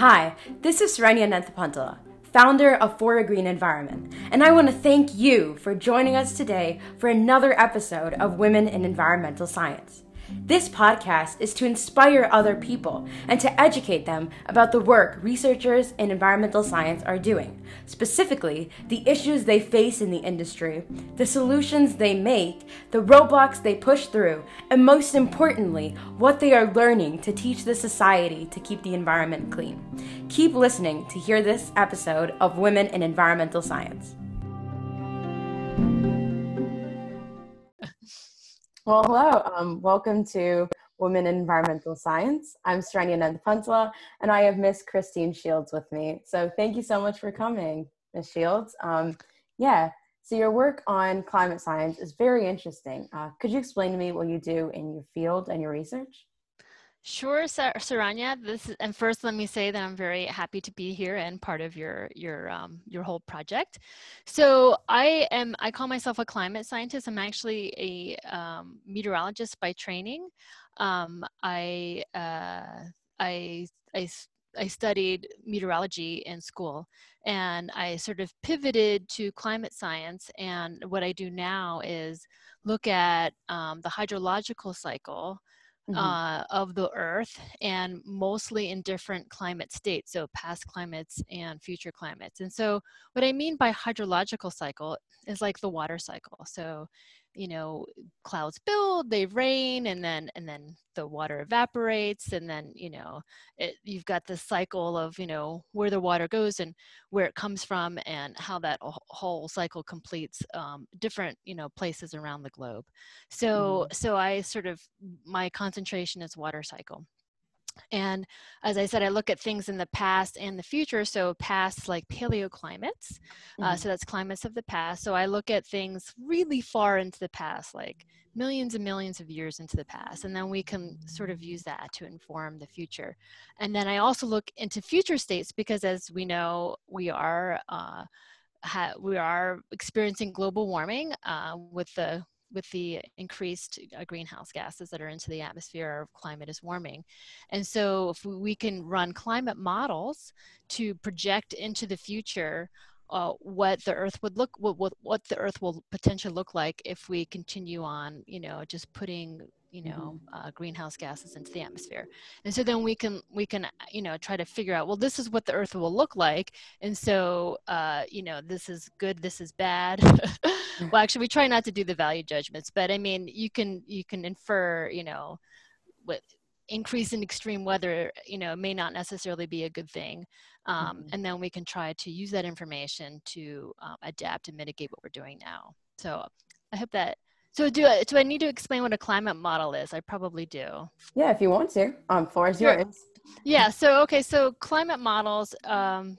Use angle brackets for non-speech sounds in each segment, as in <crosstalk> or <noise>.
Hi, this is Saranya Nanthapantala, founder of For a Green Environment, and I want to thank you for joining us today for another episode of Women in Environmental Science. This podcast is to inspire other people and to educate them about the work researchers in environmental science are doing, specifically the issues they face in the industry, the solutions they make, the roadblocks they push through, and most importantly, what they are learning to teach the society to keep the environment clean. Keep listening to hear this episode of Women in Environmental Science. Well, hello. Um, welcome to Women in Environmental Science. I'm Saranya Nanthapantala, and I have Miss Christine Shields with me. So thank you so much for coming, Miss Shields. Um, yeah, so your work on climate science is very interesting. Uh, could you explain to me what you do in your field and your research? Sure, Saranya. This is, and first, let me say that I'm very happy to be here and part of your your um, your whole project. So I am I call myself a climate scientist. I'm actually a um, meteorologist by training. Um, I, uh, I I I studied meteorology in school, and I sort of pivoted to climate science. And what I do now is look at um, the hydrological cycle mm-hmm. uh, of the earth and mostly in different climate states so past climates and future climates and so what i mean by hydrological cycle is like the water cycle so you know clouds build they rain and then and then the water evaporates and then you know it, you've got this cycle of you know where the water goes and where it comes from and how that whole cycle completes um, different you know places around the globe so mm. so i sort of my concentration is water cycle and as I said, I look at things in the past and the future. So past like paleoclimates. Uh, mm-hmm. Uh, so that's climates of the past. So I look at things really far into the past, like millions and millions of years into the past. And then we can sort of use that to inform the future. And then I also look into future states because as we know, we are uh, ha- we are experiencing global warming uh, with the with the increased uh, greenhouse gases that are into the atmosphere, our climate is warming. And so if we can run climate models to project into the future uh, what the earth would look what, what, what the earth will potentially look like if we continue on you know just putting you know mm-hmm. uh, greenhouse gases into the atmosphere. And so then we can we can you know try to figure out well this is what the earth will look like. And so uh, you know this is good this is bad. <laughs> Well actually we try not to do the value judgments but i mean you can you can infer you know what increase in extreme weather you know may not necessarily be a good thing. Um, mm-hmm. and then we can try to use that information to um, adapt and mitigate what we're doing now. So i hope that so do I, do I need to explain what a climate model is? I probably do. Yeah, if you want to. Um, floor is yours. Yeah. So okay. So climate models um,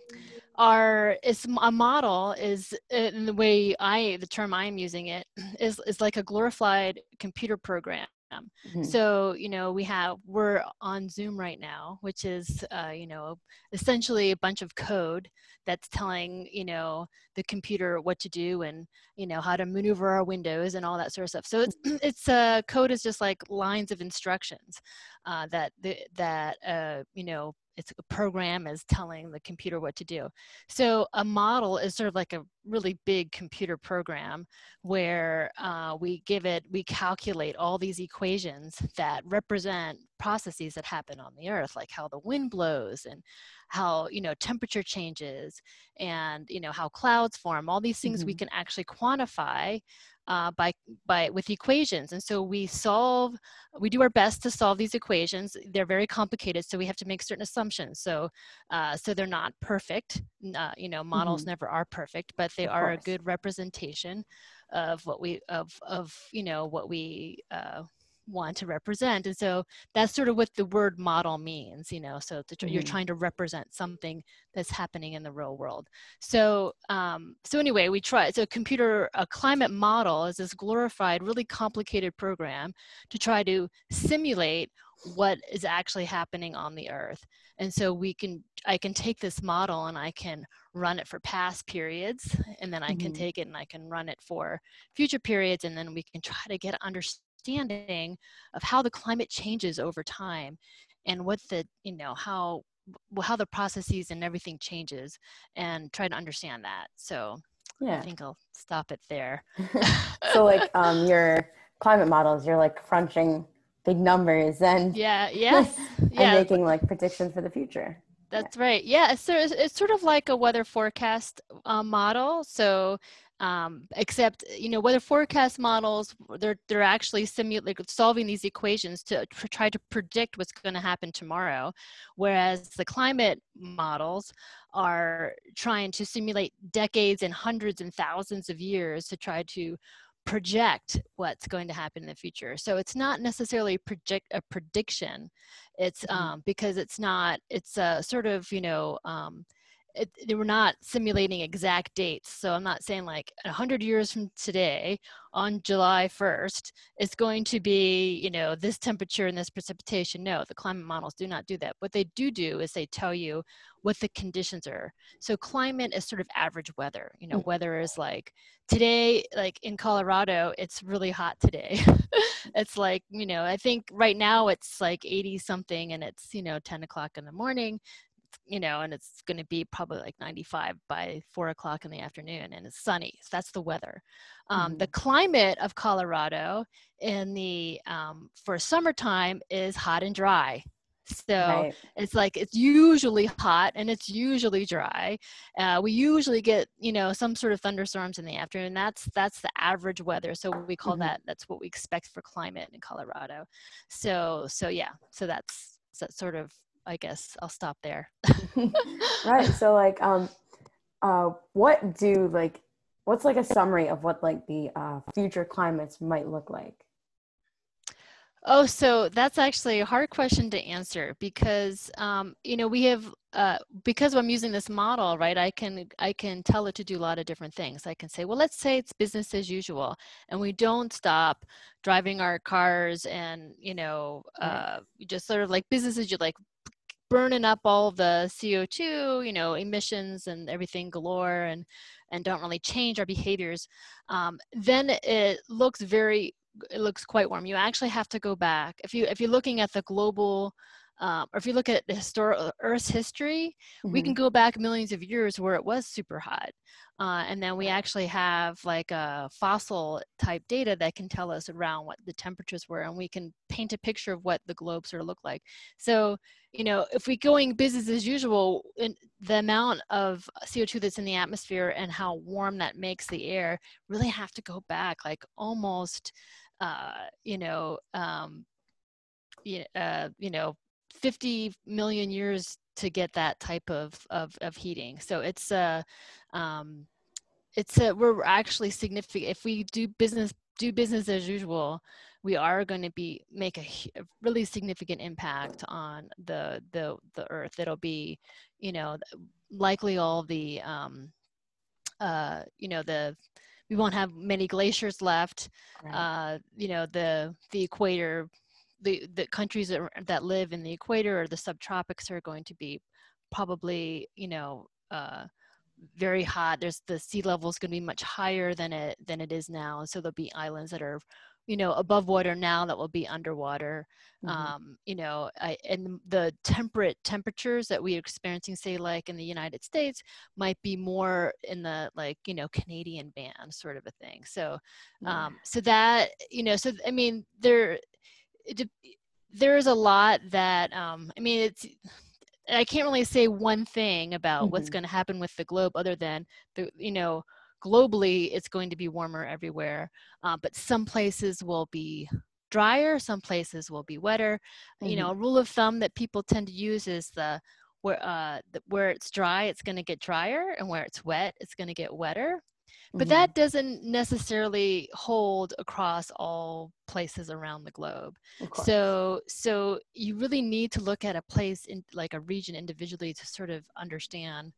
are is a model is in the way I the term I'm using it is is like a glorified computer program Mm-hmm. So, you know, we have, we're on Zoom right now, which is, uh, you know, essentially a bunch of code that's telling, you know, the computer what to do and, you know, how to maneuver our windows and all that sort of stuff. So it's, <clears throat> it's uh, code is just like lines of instructions uh, that, the, that, uh, you know, it's a program is telling the computer what to do. So a model is sort of like a really big computer program where uh, we give it, we calculate all these equations that represent processes that happen on the earth, like how the wind blows and how, you know, temperature changes and, you know, how clouds form, all these things mm-hmm. we can actually quantify uh, by by with equations and so we solve we do our best to solve these equations they're very complicated so we have to make certain assumptions so uh, so they're not perfect uh, you know models mm-hmm. never are perfect but they of are course. a good representation of what we of of you know what we uh, want to represent and so that's sort of what the word model means you know so to, mm-hmm. you're trying to represent something that's happening in the real world so um, so anyway we try so computer a climate model is this glorified really complicated program to try to simulate what is actually happening on the earth and so we can i can take this model and i can run it for past periods and then i mm-hmm. can take it and i can run it for future periods and then we can try to get understanding understanding of how the climate changes over time and what the you know how how the processes and everything changes and try to understand that. So yeah. i think i'll stop it there. <laughs> So like um your climate models you're like crunching big numbers and yeah <laughs> yes and yeah. making like predictions for the future. That's right. Yeah it's, it's sort of like a weather forecast uh, model. So um, except you know weather forecast models they're they're actually simulating solving these equations to, to try to predict what's going to happen tomorrow whereas the climate models are trying to simulate decades and hundreds and thousands of years to try to project what's going to happen in the future so it's not necessarily project a prediction it's mm-hmm. um, because it's not it's a sort of you know um, it, they were not simulating exact dates. So I'm not saying like 100 years from today on July 1st, it's going to be, you know, this temperature and this precipitation. No, the climate models do not do that. What they do do is they tell you what the conditions are. So climate is sort of average weather. You know, mm. weather is like today, like in Colorado, it's really hot today. <laughs> it's like, you know, I think right now it's like 80 something and it's, you know, 10 o'clock in the morning you know, and it's going to be probably like 95 by four o'clock in the afternoon, and it's sunny. So that's the weather. Um, mm-hmm. The climate of Colorado in the um, for summertime is hot and dry. So right. it's like it's usually hot and it's usually dry. Uh, we usually get you know some sort of thunderstorms in the afternoon. That's that's the average weather. So we call mm-hmm. that that's what we expect for climate in Colorado. So so yeah. So that's that sort of I guess I'll stop there. <laughs> right. So like um uh what do like what's like a summary of what like the uh future climates might look like? Oh, so that's actually a hard question to answer because um, you know we have uh, because I'm using this model, right? I can I can tell it to do a lot of different things. I can say, well, let's say it's business as usual, and we don't stop driving our cars, and you know, uh, just sort of like business as you like burning up all the CO2, you know, emissions and everything galore and, and don't really change our behaviors, um, then it looks very, it looks quite warm. You actually have to go back. If, you, if you're looking at the global um, or if you look at the historical Earth's history, mm-hmm. we can mm-hmm. go back millions of years where it was super hot. Uh, and then we actually have like a fossil type data that can tell us around what the temperatures were, and we can paint a picture of what the globe sort of looked like. So, you know, if we're going business as usual, the amount of CO2 that's in the atmosphere and how warm that makes the air really have to go back like almost, uh, you know, um, uh, you know, 50 million years to get that type of of, of heating. So it's a um, it's a we're actually significant. If we do business do business as usual, we are going to be make a, a, really significant impact on the the the Earth. It'll be, you know, likely all the um, uh, you know the we won't have many glaciers left. Right. Uh, you know the the equator the, the countries that, that live in the equator or the subtropics are going to be probably, you know, uh, very hot. There's the sea level is going to be much higher than it than it is now. So there'll be islands that are, you know, above water now that will be underwater. Mm-hmm. Um, you know, I, and the temperate temperatures that we're experiencing, say, like in the United States, might be more in the like you know Canadian band sort of a thing. So, um, so that you know, so I mean, there it, there is a lot that um, I mean it's I can't really say one thing about mm-hmm. what's going to happen with the globe other than the you know globally it's going to be warmer everywhere uh, but some places will be drier some places will be wetter mm-hmm. you know mm-hmm. a rule of thumb that people tend to use is the where uh the, where it's dry it's going to get drier and where it's wet it's going to get wetter but mm-hmm. that doesn't necessarily hold across all places around the globe. So so you really need to look at a place in like a region individually to sort of understand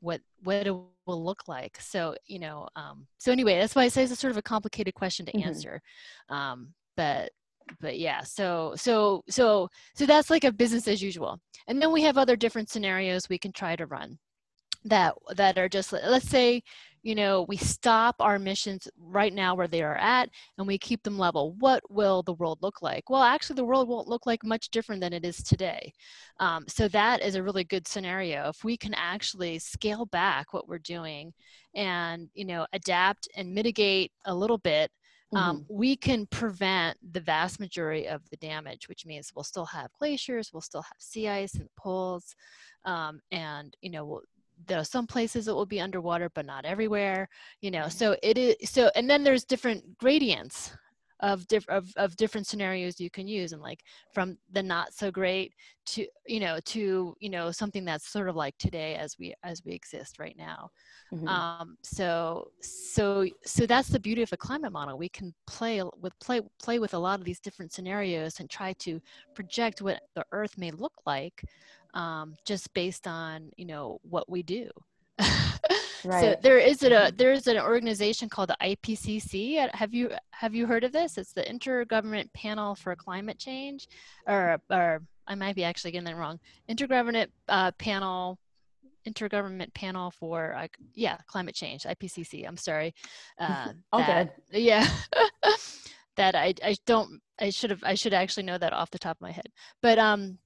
what what it will look like. So you know um, so anyway that's why i say it's a sort of a complicated question to mm-hmm. answer. Um, but but yeah so so so so that's like a business as usual. And then we have other different scenarios we can try to run that that are just let's say you know, we stop our emissions right now where they are at and we keep them level, what will the world look like? Well, actually, the world won't look like much different than it is today. Um, so that is a really good scenario. If we can actually scale back what we're doing and, you know, adapt and mitigate a little bit um, mm-hmm. we can prevent the vast majority of the damage, which means we'll still have glaciers, we'll still have sea ice in the poles, um, and you know we'll, there are some places it will be underwater, but not everywhere. You know, so it is so, and then there's different gradients of, diff- of, of different scenarios you can use and like from the not so great to you know to you know something that's sort of like today as we as we exist right now mm-hmm. um, so so so that's the beauty of a climate model we can play with play play with a lot of these different scenarios and try to project what the earth may look like um, just based on you know what we do <laughs> Right. So there is a mm-hmm. there is an organization called the IPCC. Have you have you heard of this? It's the Intergovernment Panel for Climate Change, or or I might be actually getting that wrong. Intergovernment uh, Panel intergovernment panel for uh, yeah climate change ipcc i'm sorry uh <laughs> all that, good yeah <laughs> that i i don't i should have i should actually know that off the top of my head but um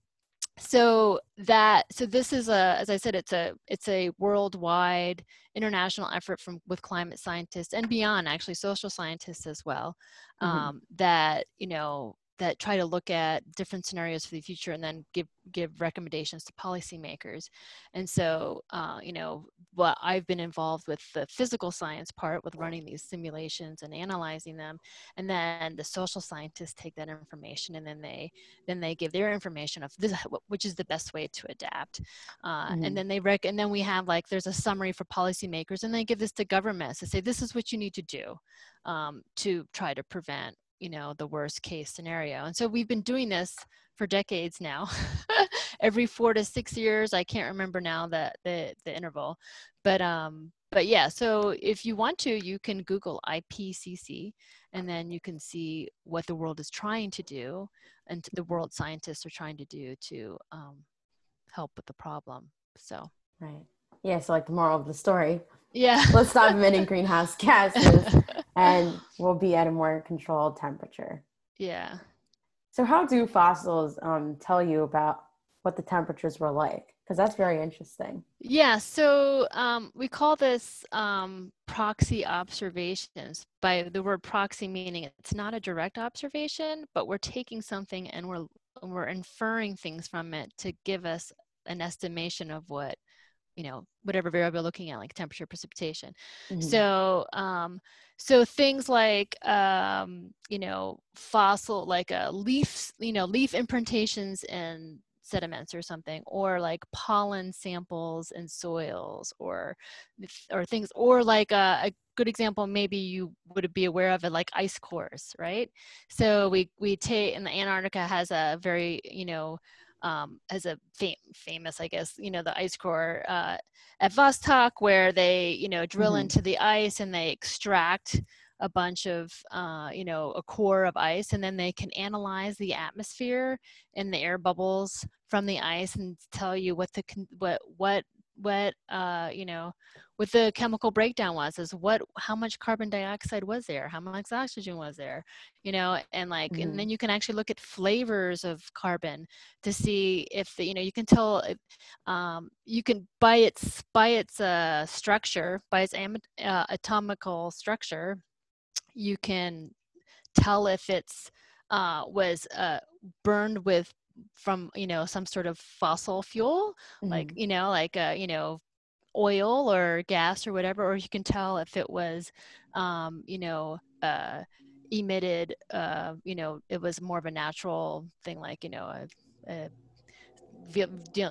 so that so this is a as i said it's a it's a worldwide international effort from with climate scientists and beyond actually social scientists as well mm-hmm. um, that you know that try to look at different scenarios for the future and then give give recommendations to policymakers. And so, uh, you know, what I've been involved with the physical science part with running these simulations and analyzing them, and then the social scientists take that information and then they then they give their information of this, which is the best way to adapt. Uh, mm-hmm. And then they rec and then we have like there's a summary for policymakers, and they give this to governments to say this is what you need to do um, to try to prevent you know the worst case scenario. And so we've been doing this for decades now. <laughs> Every four to six years i can't remember now that the the interval. But um but yeah so if you want to you can google ipcc and then you can see what the world is trying to do and the world scientists are trying to do to um, help with the problem. So right yeah so like the moral of the story. Yeah. <laughs> Let's stop emitting greenhouse gases <laughs> and we'll be at a more controlled temperature. Yeah. So how do fossils um, tell you about what the temperatures were like? Because that's very interesting. Yeah so um, we call this um, proxy observations. By the word proxy meaning it's not a direct observation but we're taking something and we're we're inferring things from it to give us an estimation of what you know whatever variable you're looking at like temperature precipitation mm-hmm. so um so things like um you know fossil like a uh, leaf you know leaf imprintations in sediments or something or like pollen samples in soils or or things or like a, a good example maybe you would be aware of it like ice cores right so we we take and the antarctica has a very you know um, as a fam- famous, I guess, you know, the ice core uh, at Vostok, where they, you know, drill mm-hmm. into the ice and they extract a bunch of, uh, you know, a core of ice, and then they can analyze the atmosphere and the air bubbles from the ice and tell you what the con- what what what uh, you know what the chemical breakdown was is what how much carbon dioxide was there how much oxygen was there you know and like mm-hmm. and then you can actually look at flavors of carbon to see if the, you know you can tell if, um, you can by its by its uh, structure by its am- uh, atomical structure you can tell if it's uh, was uh, burned with from you know some sort of fossil fuel mm-hmm. like you know like uh, you know oil or gas or whatever or you can tell if it was um, you know uh, emitted uh, you know it was more of a natural thing like you know a, a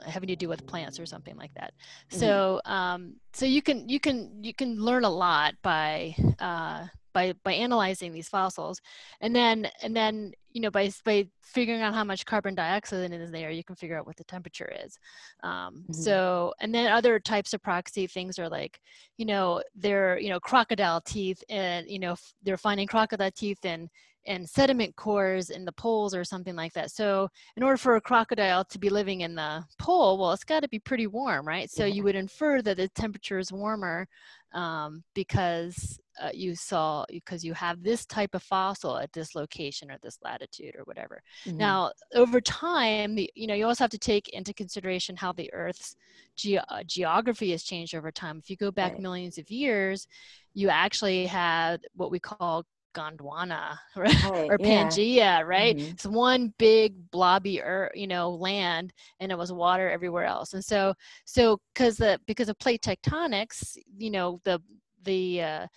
having to do with plants or something like that. Mm-hmm. So um, so you can you can you can learn a lot by uh, by by analyzing these fossils and then and then you know by by figuring out how much carbon dioxide is there you can figure out what the temperature is um, mm-hmm. so and then other types of proxy things are like you know they're you know crocodile teeth and you know they're finding crocodile teeth in and sediment cores in the poles or something like that. So in order for a crocodile to be living in the pole, well, it's got to be pretty warm, right? So you would infer that the temperature is warmer um, because uh, you saw because you have this type of fossil at this location or this latitude or whatever. Mm-hmm. Now, over time, the, you know, you also have to take into consideration how the Earth's ge- uh, geography has changed over time. If you go back right. millions of years, you actually had what we call Gondwana <laughs> right? or Pangea, yeah. right? Mm-hmm. It's one big blobby, er, you know, land, and it was water everywhere else. And so, so because the because of plate tectonics, you know, the the uh,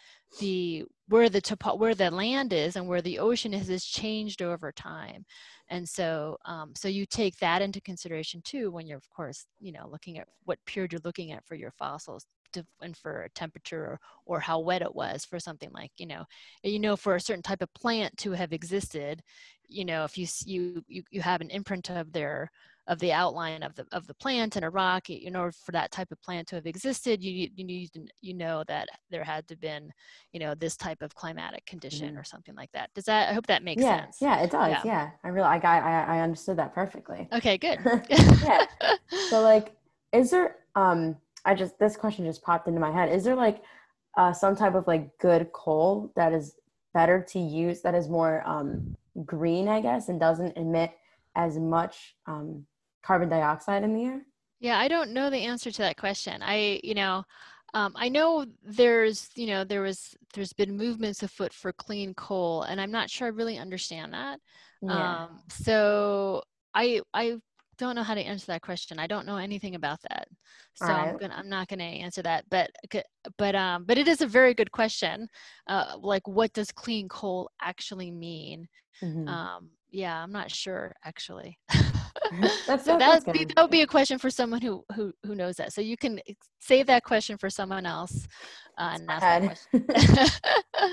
the where the topo- where the land is and where the ocean is has changed over time and so um, so you take that into consideration too when you're of course you know looking at what period you're looking at for your fossils to infer temperature or, or how wet it was for something like you know you know for a certain type of plant to have existed you know if you you you, you have an imprint of their of the outline of the of the plant and a rock in order for that type of plant to have existed you you need you know that there had to been you know this type of climatic condition mm-hmm. or something like that. Does that i hope that makes yeah, sense. yeah it does yeah. yeah. I really i got I, I understood that perfectly. Okay good. <laughs> Yeah. <laughs> So like is there um i just this question just popped into my head is there like uh, some type of like good coal that is better to use that is more um green i guess and doesn't emit as much um carbon dioxide in the air? Yeah, I don't know the answer to that question. I, you know, um, I know there's, you know, there was, there's been movements afoot for clean coal, and I'm not sure I really understand that. Yeah. Um, so I, I don't know how to answer that question. I don't know anything about that, so right. I'm gonna, I'm not going to answer that. But, but, um, but it is a very good question. Uh, like, what does clean coal actually mean? Mm-hmm. Um, yeah, I'm not sure actually. <laughs> <laughs> that's, so that would be that would be a question for someone who who who knows that. So you can save that question for someone else uh, and ask <laughs>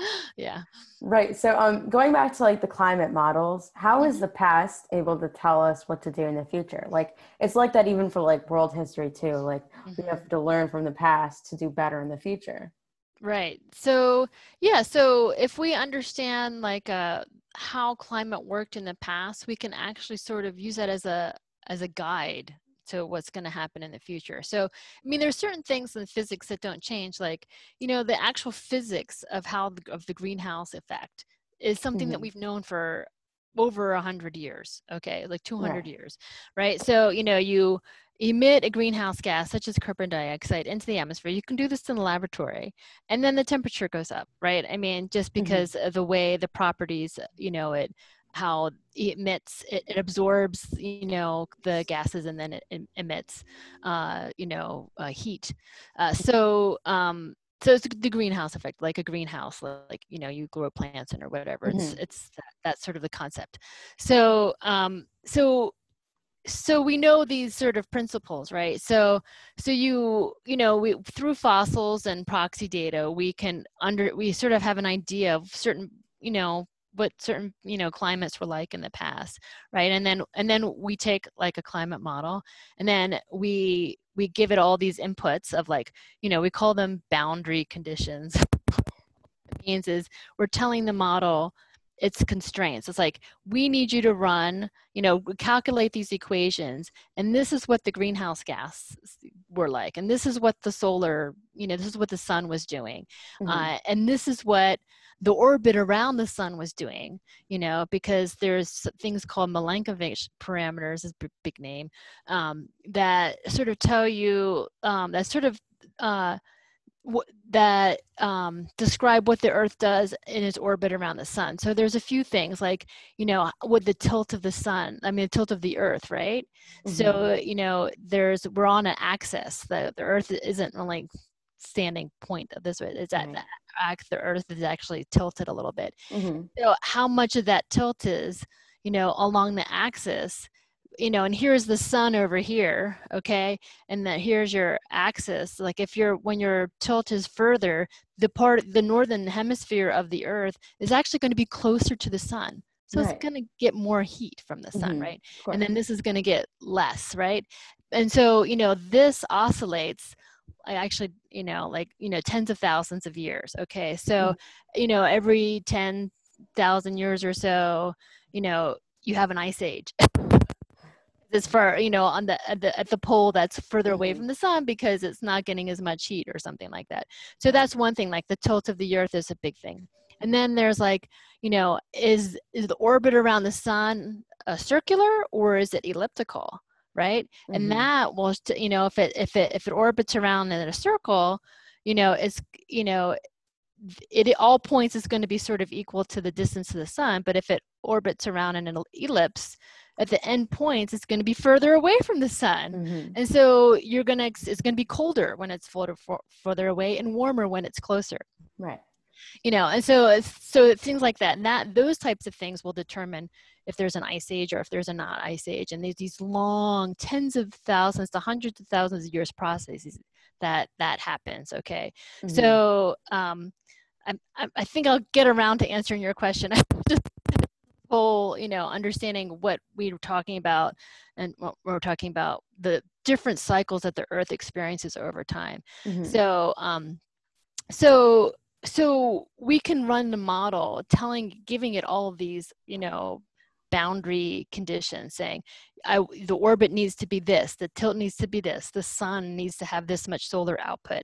<laughs> yeah. Right. So um, going back to like the climate models, how is mm-hmm. the past able to tell us what to do in the future? Like it's like that even for like world history too. Like mm-hmm. we have to learn from the past to do better in the future. Right. So yeah. So if we understand like uh how climate worked in the past, we can actually sort of use that as a as a guide to what's going to happen in the future. So, I mean, there's certain things in physics that don't change, like you know, the actual physics of how the, of the greenhouse effect is something mm-hmm. that we've known for over a hundred years. Okay, like 200 yeah. years, right? So, you know, you emit a greenhouse gas such as carbon dioxide into the atmosphere you can do this in the laboratory and then the temperature goes up right i mean just mm-hmm. because mm-hmm. of the way the properties you know it how it emits it, it, absorbs you know the gases and then it, it emits uh, you know uh, heat uh, so um, so it's the greenhouse effect like a greenhouse like you know you grow plants in or whatever mm-hmm. it's it's that, that's sort of the concept so um so so we know these sort of principles right? So so you you know we through fossils and proxy data we can under we sort of have an idea of certain you know what certain you know climates were like in the past right? And then and then we take like a climate model and then we we give it all these inputs of like you know we call them boundary conditions. It means is we're telling the model its constraints. It's like, we need you to run, you know, calculate these equations, and this is what the greenhouse gas were like, and this is what the solar, you know, this is what the sun was doing, mm-hmm. uh, and this is what the orbit around the sun was doing, you know, because there's things called Milankovitch parameters, is a big name, um, that sort of tell you, um, that sort of, uh, that um, describe what the Earth does in its orbit around the sun. So there's a few things like, you know, with the tilt of the sun, I mean, the tilt of the Earth, right? Mm-hmm. So, you know, there's, we're on an axis. The, the Earth isn't only standing point of this way. It's at right. the, the Earth is actually tilted a little bit. Mm-hmm. So how much of that tilt is, you know, along the axis you know and here's the sun over here okay and then here's your axis like if you're when your tilt is further the part the northern hemisphere of the earth is actually going to be closer to the sun so right. it's going to get more heat from the sun mm-hmm. right and then this is going to get less right and so you know this oscillates I actually, you know, like, you know, tens of thousands of years. Okay. So, mm-hmm. you know, every 10, thousand years or so, you know, you have an ice age. <laughs> it's for you know on the at the at the pole that's further away mm-hmm. from the sun because it's not getting as much heat or something like that. So that's one thing. Like the tilt of the Earth is a big thing. And then there's like, you know, is is the orbit around the sun a circular or is it elliptical? right mm-hmm. and that will you know if it if it if it orbits around in a circle you know it's you know it at all points is going to be sort of equal to the distance to the sun but if it orbits around in an ellipse at the end points it's going to be further away from the sun. Mm-hmm. and so you're going to it's going to be colder when it's further further away and warmer when it's closer. Right. You know and so so things like that and that those types of things will determine if there's an ice age or if there's a not ice age. And there's these long tens of thousands to hundreds of thousands of years processes that that happens okay? Mm-hmm. so um I, I think i'll get around to answering your question. <laughs> Just whole you know understanding what we were talking about and what we're talking about the different cycles that the earth experiences over time mm-hmm. so um so so we can run the model telling giving it all of these you know boundary conditions saying I, the orbit needs to be this the tilt needs to be this the sun needs to have this much solar output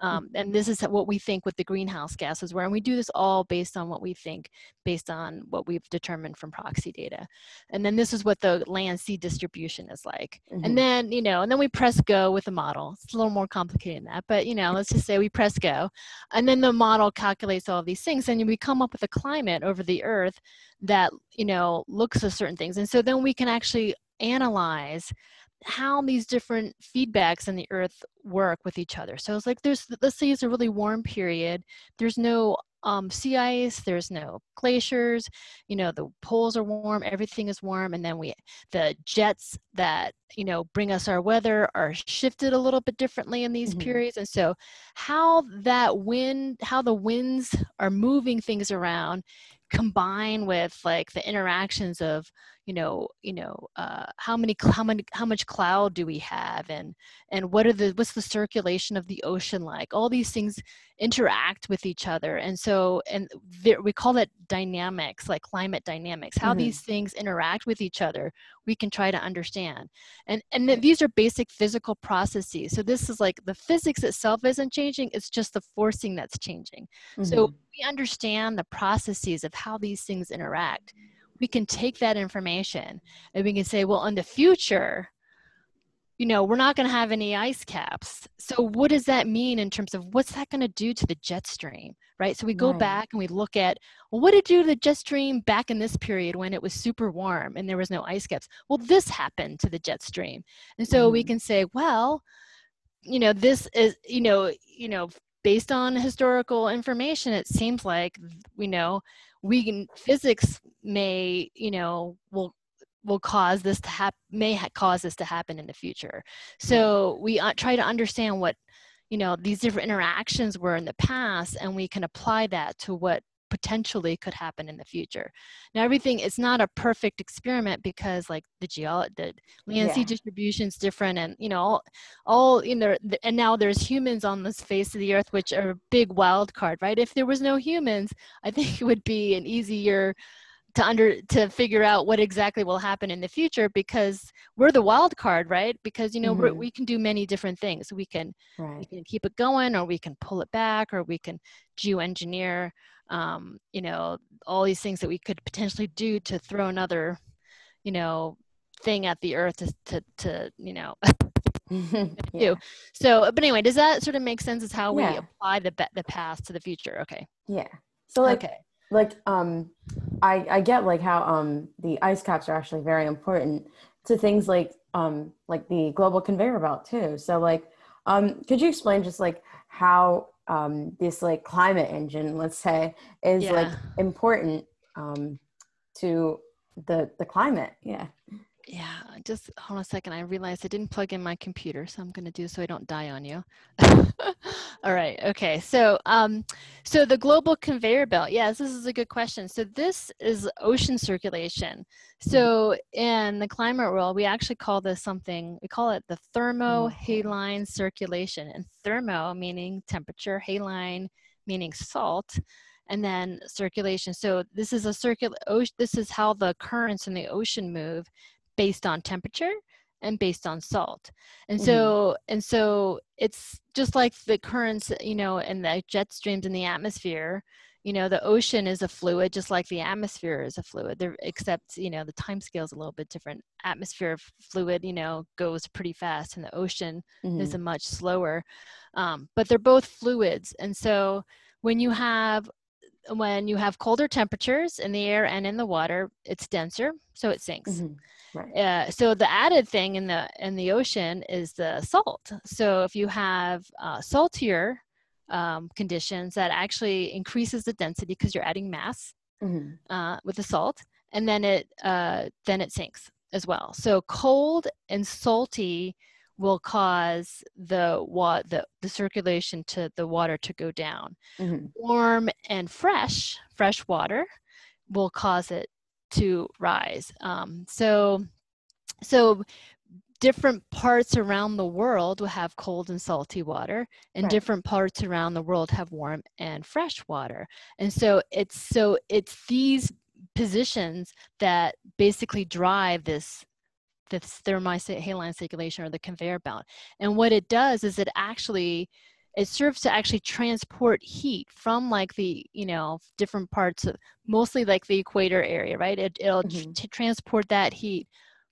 um, and this is what we think with the greenhouse gases were and we do this all based on what we think based on what we've determined from proxy data and then this is what the land sea distribution is like mm-hmm. and then you know and then we press go with the model it's a little more complicated than that but you know let's just say we press go and then the model calculates all these things and we come up with a climate over the earth that you know looks at certain things and so then we can actually analyze how these different feedbacks in the earth work with each other so it's like there's let's say it's a really warm period there's no um, sea ice there's no glaciers you know the poles are warm everything is warm and then we the jets that you know bring us our weather are shifted a little bit differently in these mm-hmm. periods and so how that wind how the winds are moving things around combine with like the interactions of you know you know uh, how many how many how much cloud do we have? And and what are the what's the circulation of the ocean like? All these things interact with each other. And so and there, we call it dynamics like climate dynamics how mm-hmm. these things interact with each other we can try to understand. And and th- these are basic physical processes. So this is like the physics itself isn't changing it's just the forcing that's changing. Mm-hmm. so we understand the processes of how these things interact we can take that information and we can say, well, in the future, you know, we're not going to have any ice caps. So what does that mean in terms of what's that going to do to the jet stream, right? So we go right. back and we look at, well, what did it do to the jet stream back in this period when it was super warm and there was no ice caps? Well, this happened to the jet stream. And so mm. we can say, well, you know, this is, you know, you know, based on historical information, it seems like, you know, we can physics may you know will will cause this to happen may ha- cause this to happen in the future. So we uh, try to understand what you know these different interactions were in the past and we can apply that to what potentially could happen in the future. Now everything is not a perfect experiment because like the geo the land sea yeah. distribution is different and you know all, all you know and now there's humans on this face of the earth which are a big wild card, right? If there was no humans, I <laughs> think it would be an easier to under to figure out what exactly will happen in the future because we're the wild card right because you know mm-hmm. we can do many different things we can right. we can keep it going or we can pull it back or we can geoengineer um, you know all these things that we could potentially do to throw another you know thing at the earth to to, to you know <laughs> <laughs> yeah. so but anyway does that sort of make sense as how yeah. we apply the the past to the future okay yeah so like okay like um i i get like how um the ice caps are actually very important to things like um like the global conveyor belt too so like um could you explain just like how um, this like climate engine, let's say, is yeah. like important um, to the the climate. Yeah yeah just hold on a second i realized i didn't plug in my computer so i'm going to do so i don't die on you <laughs> all right okay so um so the global conveyor belt yes this is a good question so this is ocean circulation so in the climate world we actually call this something we call it the thermohaline circulation and thermo meaning temperature haline meaning salt and then circulation. So this is a circular. This is how the currents in the ocean move, based on temperature and based on salt. And mm-hmm. so and so it's just like the currents, you know, and the jet streams in the atmosphere. You know, the ocean is a fluid, just like the atmosphere is a fluid. There, except you know, the time scale is a little bit different. Atmosphere fluid, you know, goes pretty fast, and the ocean mm-hmm. is a much slower. Um, but they're both fluids, and so when you have when you have colder temperatures in the air and in the water, it's denser, so it sinks. Mm-hmm. Right. Uh, so the added thing in the in the ocean is the salt. So if you have uh, saltier um, conditions, that actually increases the density because you're adding mass mm-hmm. uh, with the salt, and then it uh, then it sinks as well. So cold and salty will cause the wa- the, the circulation to the water to go down. Mm-hmm. Warm and fresh, fresh water will cause it to rise. Um, so, so different parts around the world will have cold and salty water and right. different parts around the world have warm and fresh water and so it's so it's these positions that basically drive this this thermohaline circulation or the conveyor belt and what it does is it actually it serves to actually transport heat from like the you know different parts of mostly like the equator area right it, will mm-hmm. t- transport that heat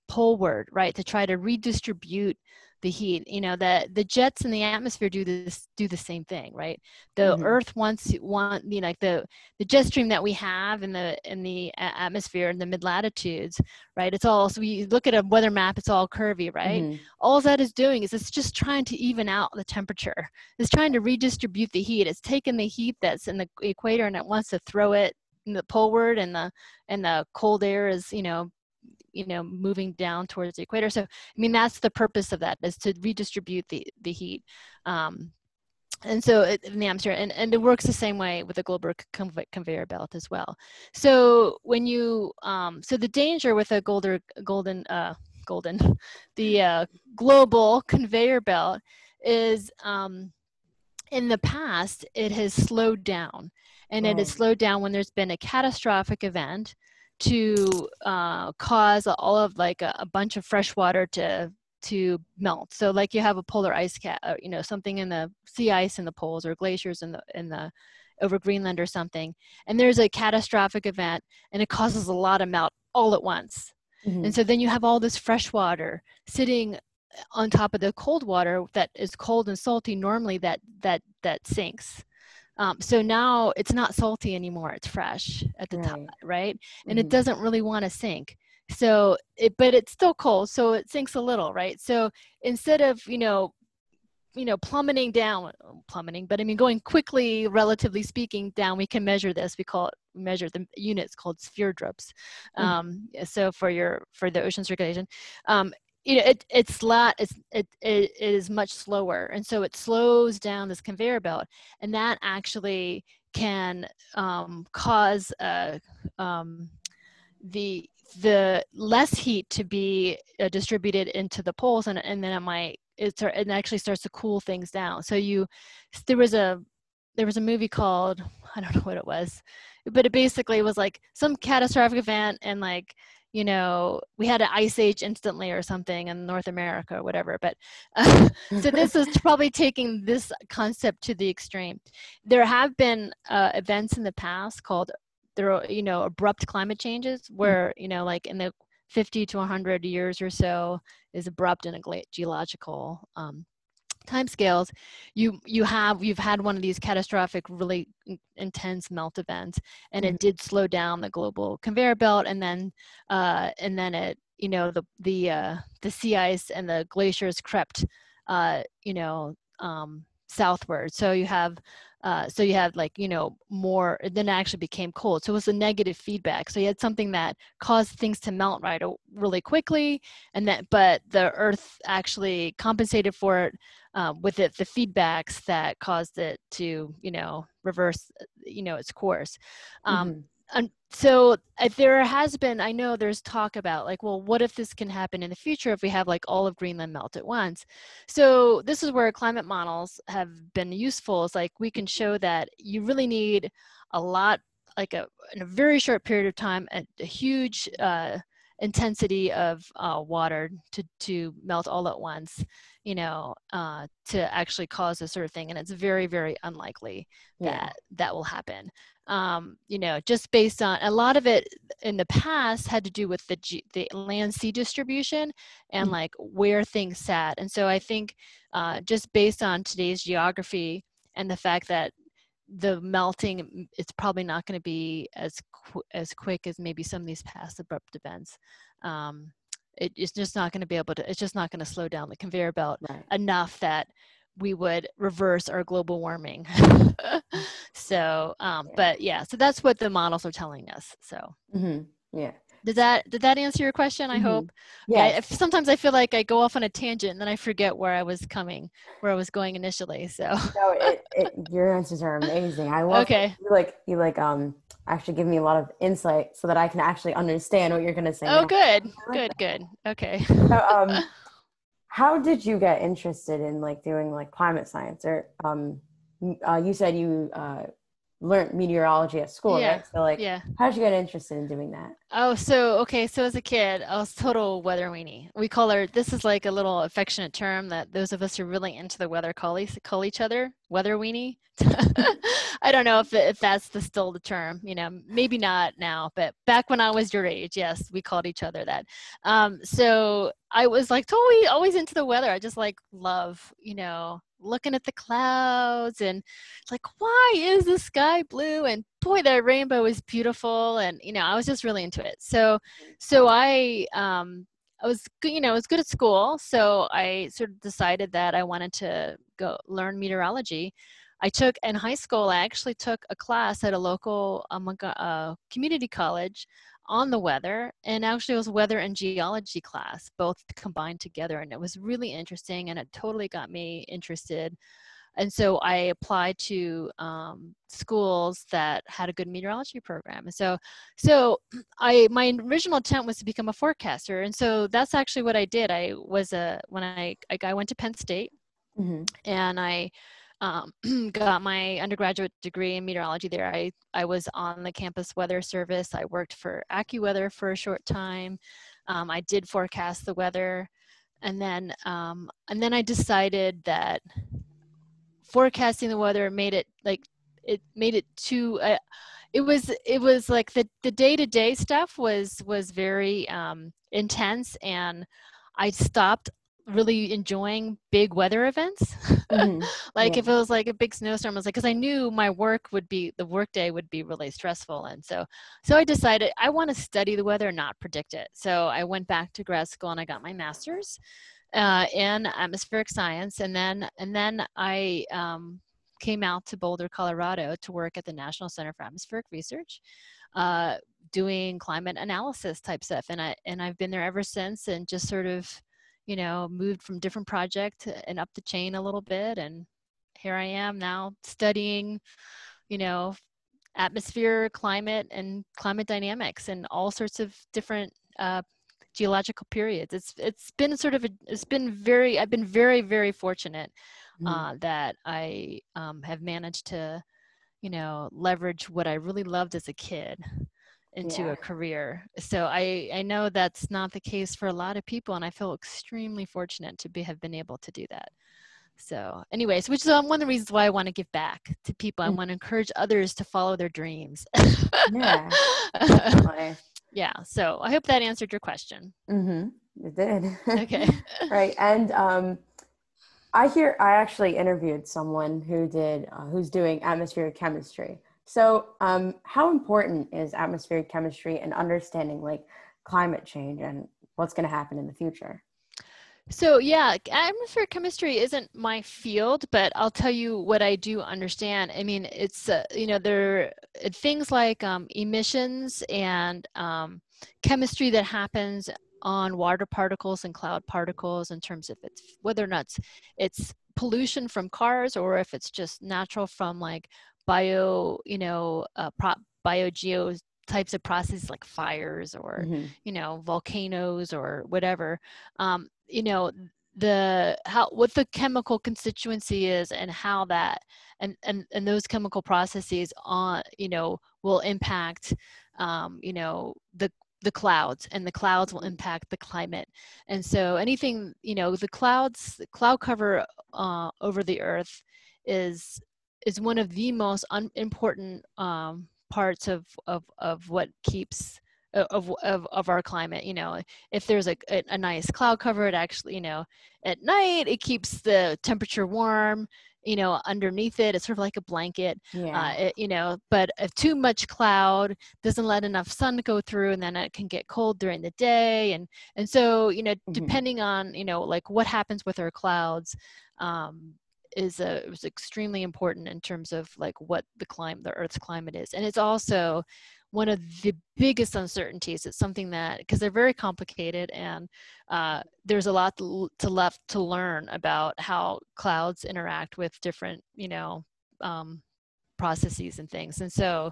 poleward right to try to redistribute the heat you know the the jets in the atmosphere do this do the same thing right? The mm-hmm. earth wants want you know like the the jet stream that we have in the in the atmosphere in the mid latitudes right? It's all so we look at a weather map it's all curvy right? Mm-hmm. all that is doing is it's just trying to even out the temperature. It's trying to redistribute the heat. It's taking the heat that's in the equator and it wants to throw it in the poleward and the and the cold air is you know you know moving down towards the equator. So i mean that's the purpose of that is to redistribute the the heat. Um, and so it, in the atmosphere and, and it works the same way with the global conveyor belt as well. So when you um, so the danger with a golden golden uh, golden <laughs> the uh, global conveyor belt is um, in the past it has slowed down. And it has slowed down when there's been a catastrophic event to uh, cause all of like a, a, bunch of fresh water to to melt. So like you have a polar ice cap, uh, you know, something in the sea ice in the poles or glaciers in the in the over Greenland or something, and there's a catastrophic event and it causes a lot of melt all at once. Mm-hmm. And so then you have all this fresh water sitting on top of the cold water that is cold and salty normally that that that sinks um, so now it's not salty anymore; it's fresh at the right. top, right? And mm-hmm. it doesn't really want to sink. So, it, but it's still cold, so it sinks a little, right? So instead of you know, you know, plummeting down, plummeting, but I mean going quickly, relatively speaking, down. We can measure this. We call it measure the units called sverdrups. Mm-hmm. Um, so for your for the ocean circulation, um, you know, it, it's lot, it's, it, it is much slower. And so it slows down this conveyor belt and that actually can um, cause uh, um, the, the less heat to be uh, distributed into the poles and, and then it might, it, start, it actually starts to cool things down. So you, there was a, there was a movie called, I don't know <laughs> what it was, but it basically was like some catastrophic event and like you know, we had an ice age instantly or something in North America or whatever. But uh, <laughs> so this is probably taking this concept to the extreme. There have been uh, events in the past called there are, you know, abrupt climate changes hmm. where, you know, like in the 50 to 100 years or so is abrupt in a geological um, timescales, you you have you've had one of these catastrophic, really intense melt events, and mm-hmm. it did slow down the global conveyor belt, and then uh, and then it you know the the uh, the sea ice and the glaciers crept uh, you know um, southward. So you have uh, so you had like you know more then it actually became cold so it was a negative feedback so you had something that caused things to melt right really quickly and that but the earth actually compensated for it uh, with it the feedbacks that caused it to you know reverse you know its course um, mm-hmm. and so uh, there has been i know there's talk about like well what if this can happen in the future if we have like all of greenland melt at once so this is where climate models have been useful it's like we can show that you really need a lot like a in a very short period of time a, a huge uh, intensity of uh, water to to melt all at once you know uh, to actually cause this sort of thing and it's very very unlikely that yeah. that will happen um, you know just based on a lot of it in the past had to do with the G, the land sea distribution and mm-hmm. like where things sat and so i think uh, just based on today's geography and the fact that the melting it's probably not going to be as qu- as quick as maybe some of these past abrupt events um, it, it's just not going to be able to it's just not going to slow down the conveyor belt right. enough that we would reverse our global warming <laughs> so um, yeah. but yeah so that's what the models are telling us so mm-hmm. yeah did that did that answer your question? I mm-hmm. hope. Yeah. Sometimes I feel like I go off on a tangent and then I forget where I was coming, where I was going initially. So. No, it, it, your answers are amazing. I love. Okay. You like you like um actually give me a lot of insight so that I can actually understand what you're going to say. Oh, now. good, <laughs> good, good. Okay. So, um, <laughs> how did you get interested in like doing like climate science or um, uh, you said you uh, learned meteorology at school, yeah. right? So like, yeah. how did you get interested in doing that? Oh, so okay, so as a kid, I was total weather weenie. We call her. This is like a little affectionate term that those of us who are really into the weather call, call each other weather weenie. <laughs> I don't know if if that's the, still the term. You know, maybe not now, but back when I was your age, yes, we called each other that. Um, so I was like totally always into the weather. I just like love, you know, looking at the clouds and like why is the sky blue and boy that rainbow is beautiful and you know i was just really into it so so i um i was you know i was good at school so i sort of decided that i wanted to go learn meteorology. I took in high school i actually took a class at a local um, uh, community college on the weather and actually it was weather and geology class both combined together and it was really interesting and it totally got me interested and so i applied to um, schools that had a good meteorology program and so so <clears throat> i my original intent was to become a forecaster and so that's actually what i did i was a when i i went to penn state mm-hmm. and i um, <clears throat> got my undergraduate degree in meteorology there. I, I was on the campus weather service. I worked for AccuWeather for a short time. Um, I did forecast the weather. And then, um, and then I decided that forecasting the weather made it like, it made it too, uh, it was, it was like the, the day-to-day stuff was, was very um, intense and I stopped really enjoying big weather events. Mm-hmm. <laughs> like yeah. if it was like a big snowstorm, I was like, because I knew my work would be the workday would be really stressful, and so so I decided I want to study the weather, not predict it. So I went back to grad school and I got my master's uh, in atmospheric science, and then and then I um, came out to Boulder, Colorado, to work at the National Center for Atmospheric Research. Uh, doing climate analysis type stuff and i and i've been there ever since and just sort of you know, moved from different project and up the chain a little bit. And here I am now studying, you know, atmosphere, climate, and climate dynamics and all sorts of different uh, geological periods. It's it's been sort of a, it's been very I've been very very fortunate mm. uh, that I um, have managed to you know leverage what I really loved as a kid into yeah. a career. So I, I know that's not the case for a lot of people, and I feel extremely fortunate to be, have been able to do that. So, anyways, which is um, one of the reasons why I want to give back to people. I mm. want to encourage others to follow their dreams. yeah. <laughs> yeah. So I hope that answered your question. Mm-hmm. It did. Okay. <laughs> right. And um, I hear I actually interviewed someone who did uh, who's doing atmospheric chemistry. So, um, how important is atmospheric chemistry and understanding like climate change and what's going to happen in the future? So, yeah, atmospheric chemistry isn't my field, but I'll tell you what I do understand. I mean, it's, uh, you know, there are things like um, emissions and um, chemistry that happens on water particles and cloud particles in terms of it's whether or not it's, it's pollution from cars or if it's just natural from like bio, you know, uh, pro- biogeo types of processes like fires or, mm-hmm. you know, volcanoes or whatever. Um, you know, the how what the chemical constituency is and how that and and and those chemical processes on you know will impact um, you know the the clouds and the clouds will impact the climate. And so anything you know the clouds the cloud cover uh, over the earth is is one of the most un- important um, parts of, of of what keeps of, of, of our climate you know if there's a, a, a nice cloud cover it actually you know at night it keeps the temperature warm you know underneath it it's sort of like a blanket uh, yeah. Uh, it, you know but if too much cloud doesn't let enough sun go through and then it can get cold during the day and and so you know mm-hmm. depending on you know like what happens with our clouds um, is a is extremely important in terms of like what the climate the earth's climate is and it's also one of the biggest uncertainties. It's something that because they're very complicated and uh, there's a lot to, to, left to learn about how clouds interact with different, you know, um, processes and things. And so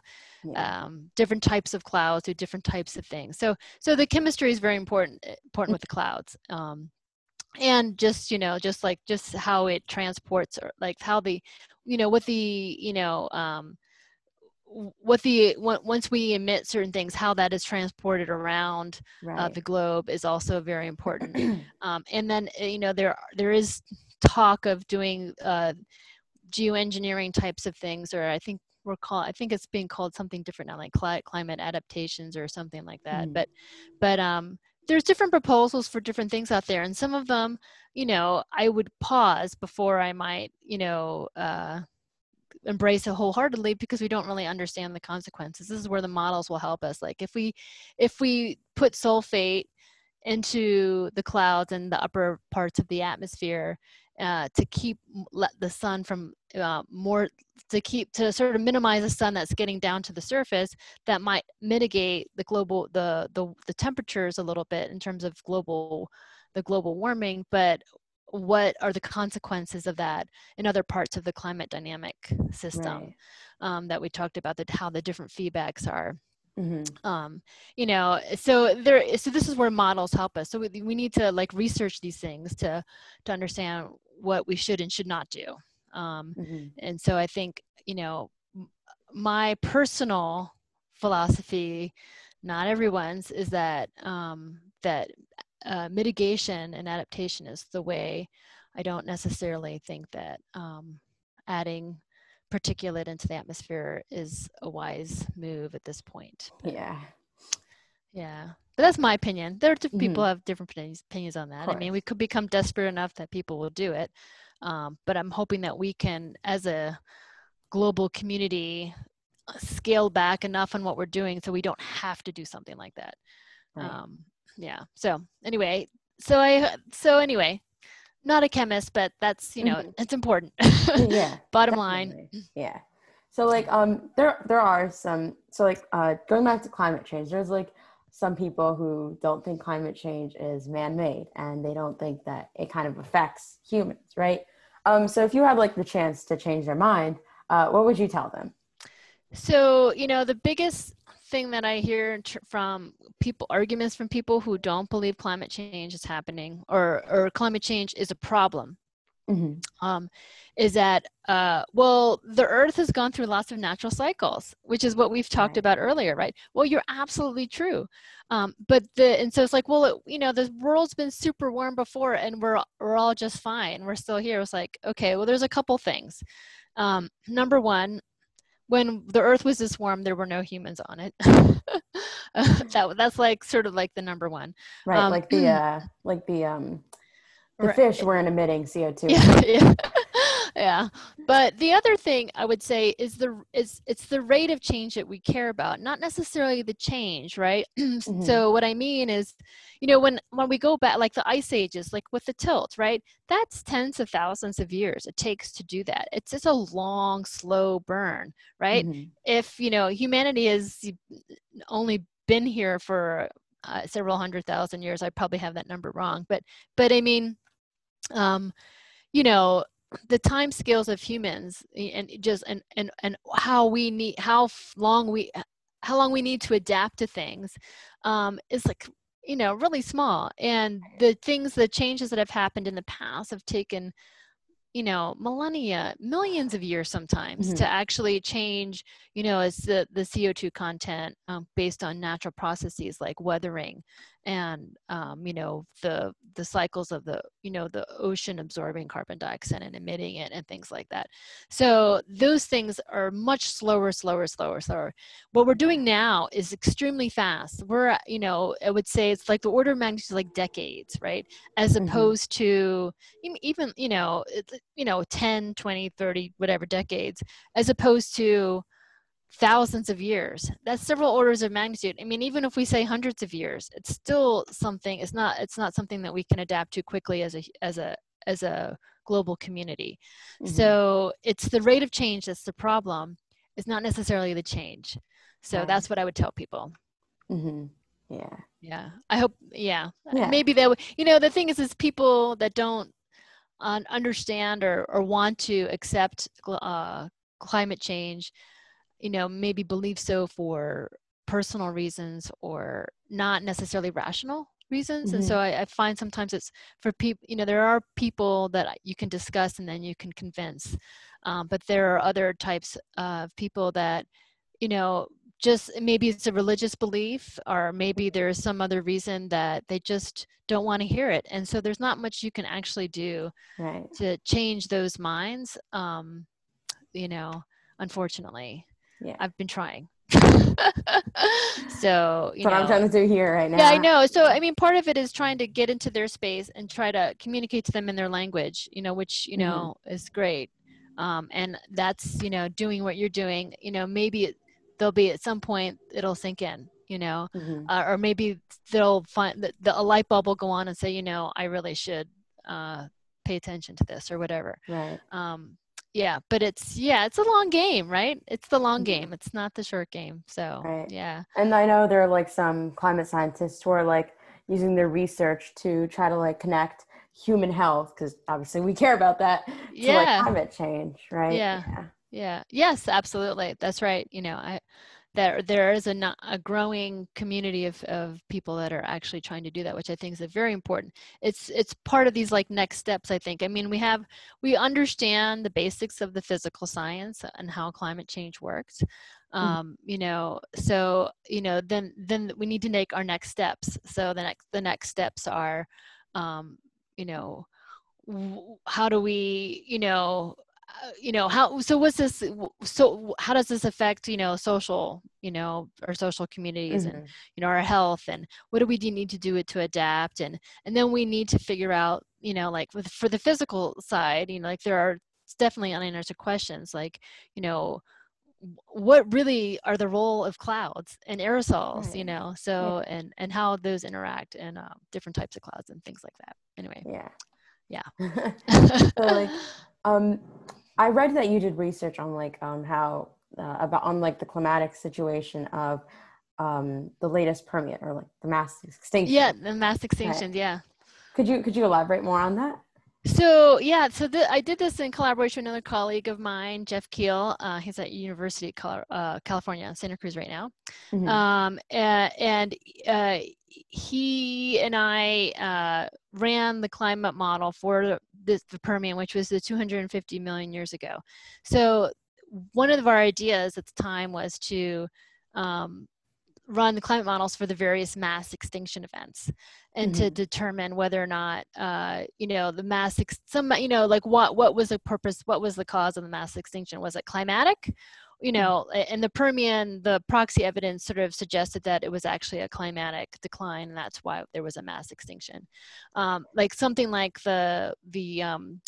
um, different types of clouds do different types of things. So so the chemistry is very important eh, important with the clouds. Um, and just you know just like just how it transports or like how the you know what the you know um, what the once we emit certain things how that is transported around uh, right. uh, the globe is also very important <clears throat> um, and then uh, you know there there is talk of doing uh, geoengineering types of things or i think we're called i think it's being called something different now like cli- climate adaptations or something like that mm. but but um there's different proposals for different things out there and some of them you know i would pause before i might you know uh embrace it wholeheartedly because we don't really understand the consequences. This is where the models will help us. Like if we if we put sulfate into the clouds and the upper parts of the atmosphere uh, to keep let the sun from uh, more to keep to sort of minimize the sun that's getting down to the surface that might mitigate the global the the, the temperatures a little bit in terms of global the global warming. But what are the consequences of that in other parts of the climate dynamic system right. um, that we talked about that how the different feedbacks are mm-hmm. um, you know so there so this is where models help us so we, we need to like research these things to to understand what we should and should not do um, mm-hmm. and so i think you know my personal philosophy not everyone's is that um, that uh, mitigation and adaptation is the way. I don't necessarily think that um, adding particulate into the atmosphere is a wise move at this point. But, yeah. Yeah. But that's my opinion. There are mm-hmm. people have different opinions, opinions on that. I mean, we could become desperate enough that people will do it. Um, but I'm hoping that we can, as a global community, scale back enough on what we're doing so we don't have to do something like that. Right. Um, yeah. So anyway so i so anyway not a chemist but that's you know mm-hmm. it's important. Yeah <laughs> bottom definitely. line yeah. So like um there there are some so like uh going back to climate change there's like some people who don't think climate change is man-made and they don't think that it kind of affects humans right? Um so if you had like the chance to change their mind uh what would you tell them? So you know the biggest thing that I hear from people, arguments from people who don't believe climate change is happening or, or climate change is a problem, mm-hmm. um, is that, uh, well, the earth has gone through lots of natural cycles, which is what we've talked right. about earlier, right? Well, you're absolutely true. Um, but the, and so it's like, well, it, you know, the world's been super warm before and we're, we're all just fine. We're still here. It's like, okay, well, there's a couple things. Um, number one, when the earth was this warm there were no humans on it. <laughs> That that's like sort of like the number one. Right um, like the uh like the um the right. fish weren't emitting co2 <laughs> yeah, yeah yeah. But the other thing i would say is the is it's the rate of change that we care about not necessarily the change right? <clears throat> Mm-hmm. so what i mean is you know when when we go back like the ice ages like with the tilt right? That's tens of thousands of years it takes to do that. It's just a long slow burn right? Mm-hmm. if you know humanity has only been here for uh, several hundred thousand years i probably have that number wrong but but i mean um you know the time scales of humans and just and and and how we need how long we how long we need to adapt to things um, is like you know really small and the things the changes that have happened in the past have taken you know millennia millions of years sometimes mm-hmm. to actually change you know as the, the co2 content um, based on natural processes like weathering and um, you know the the cycles of the you know the ocean absorbing carbon dioxide and emitting it and things like that. So those things are much slower slower slower slower. What we're doing now is extremely fast. We're you know i would say it's like the order of magnitude like decades right? As mm-hmm. opposed to even you know you know 10 20 30 whatever decades as opposed to thousands of years. That's several orders of magnitude. I mean even if we say hundreds of years it's still something it's not it's not something that we can adapt to quickly as a as a as a global community. Mm-hmm. so it's the rate of change that's the problem. It's not necessarily the change. So that's what i would tell people. Mm-hmm. yeah. Yeah. I hope yeah, yeah. maybe that you know the thing is is people that don't uh, understand or, or want to accept uh, climate change you know maybe believe so for personal reasons or not necessarily rational reasons mm-hmm. and so. I, I, find sometimes it's for people you know there are people that you can discuss and then you can convince um, but there are other types of people that you know just maybe it's a religious belief or maybe there's some other reason that they just don't want to hear it and so there's not much you can actually do right. to change those minds um, you know unfortunately yeah. I've been trying. <laughs> so you what know, I'm trying to do here right now. Yeah, I know. So I mean, part of it is trying to get into their space and try to communicate to them in their language. You know, which you know mm-hmm. is great. Um, and that's you know doing what you're doing. You know, maybe it, there'll be at some point it'll sink in. You know, mm-hmm. uh, or maybe they'll find that the, a light bulb will go on and say, you know, I really should uh, pay attention to this or whatever. Right. Um, yeah but it's yeah it's a long game right it's the long mm-hmm. game it's not the short game so right. yeah and i know there are like some climate scientists who are like using their research to try to like connect human health because obviously we care about that to yeah. like climate change right yeah. yeah yeah yes absolutely that's right you know i that there is a, a growing community of, of people that are actually trying to do that which i think is very important it's it's part of these like next steps i think i mean we have we understand the basics of the physical science and how climate change works hmm. um, you know so you know then then we need to make our next steps so the next the next steps are um, you know how do we you know you know how so what's this so how does this affect you know social you know our social communities mm-hmm. and you know our health and what do we need to do it to adapt and and then we need to figure out you know like with for the physical side you know like there are definitely unanswered questions like you know what really are the role of clouds and aerosols right. you know so yeah. and and how those interact and uh, different types of clouds and things like that anyway yeah yeah <laughs> so like um I read that you did research on like um, how uh, about on like the climatic situation of um, the latest Permian or like the mass extinction. Yeah, the mass extinction. Right. Yeah. Could you could you elaborate more on that? So yeah, so the, I did this in collaboration with another colleague of mine, Jeff Kiehl. Uh, he's at University of uh, California, Santa Cruz right now, mm-hmm. um, and, and uh, he and I uh, ran the climate model for the, the Permian, which was the 250 million years ago. So one of our ideas at the time was to um, run the climate models for the various mass extinction events and mm-hmm. to determine whether or not uh, you know the mass ex- some you know like what what was the purpose what was the cause of the mass extinction was it climatic you mm-hmm. know in the permian the proxy evidence sort of suggested that it was actually a climatic decline and that's why there was a mass extinction um, like something like the the um,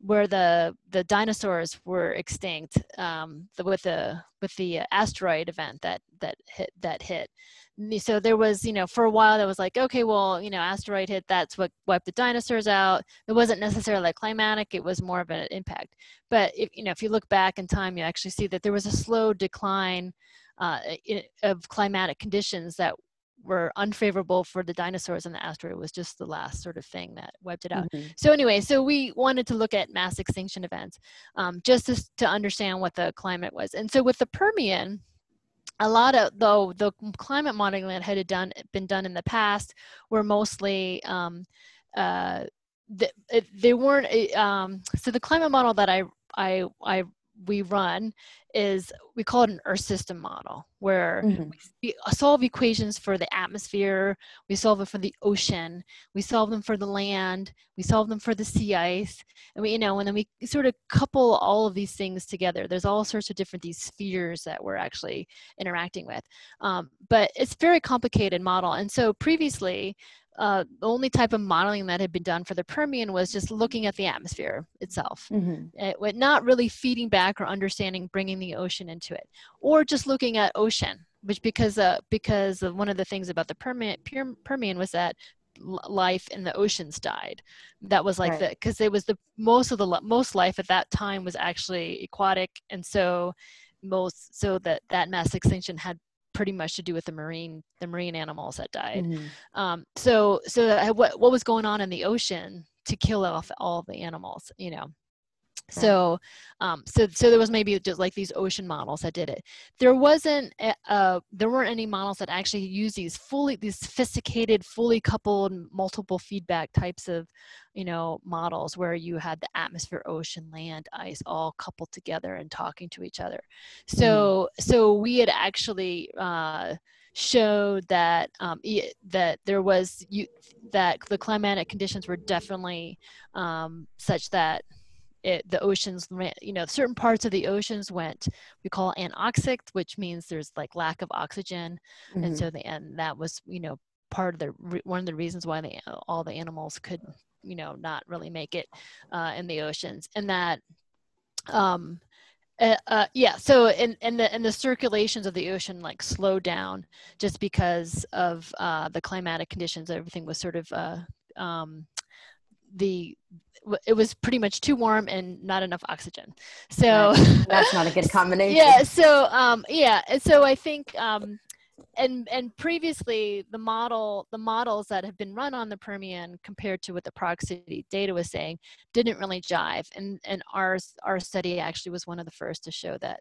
where the the dinosaurs were extinct um, the, with the with the asteroid event that that hit that hit. So there was, you know, for a while that was like, okay, well, you know, asteroid hit, that's what wiped the dinosaurs out. It wasn't necessarily like climatic; it was more of an impact. But if you know, if you look back in time, you actually see that there was a slow decline uh, of climatic conditions that were unfavorable for the dinosaurs and the asteroid was just the last sort of thing that wiped it out. Mm-hmm. So anyway, so we wanted to look at mass extinction events um, just to, to understand what the climate was. And so with the Permian, a lot of though the climate modeling that had done been done in the past were mostly um, uh, the, they weren't um, so the climate model that I I I we run is we call it an earth system model where mm-hmm. we solve equations for the atmosphere we solve them for the ocean we solve them for the land we solve them for the sea ice and we you know and then we sort of couple all of these things together. There's all sorts of different these spheres that we're actually interacting with. Um, but it's very complicated model. And so previously uh, the only type of modeling that had been done for the Permian was just looking at the atmosphere itself, mm-hmm. it, not really feeding back or understanding, bringing the ocean into it, or just looking at ocean, which because uh, because one of the things about the Permian, Permian was that life in the oceans died. That was like right. the because it was the most of the most life at that time was actually aquatic, and so most so that that mass extinction had pretty much to do with the marine the marine animals that died. Mm-hmm. Um, so so what what was going on in the ocean to kill off all the animals? You know. So, um, so so there was maybe just like these ocean models that did it. There wasn't, uh, there weren't any models that actually use these fully, these sophisticated, fully coupled, multiple feedback types of, you know, models where you had the atmosphere, ocean, land, ice all coupled together and talking to each other. So, mm. so we had actually. Uh, showed that um, that there was you, that the climatic conditions were definitely um, such that it, the oceans you know certain parts of the oceans went we call anoxic which means there's like lack of oxygen mm-hmm. and so the and that was you know part of the one of the reasons why the all the animals could you know not really make it uh, in the oceans and that um uh, uh, yeah so in, in the in the circulations of the ocean like slowed down just because of uh, the climatic conditions everything was sort of uh, um, the it was pretty much too warm and not enough oxygen. So <laughs> that's not a good combination. Yeah. So um, yeah, and so I think um, and and previously the model the models that have been run on the Permian compared to what the proximity data was saying didn't really jive. And and our our study actually was one of the first to show that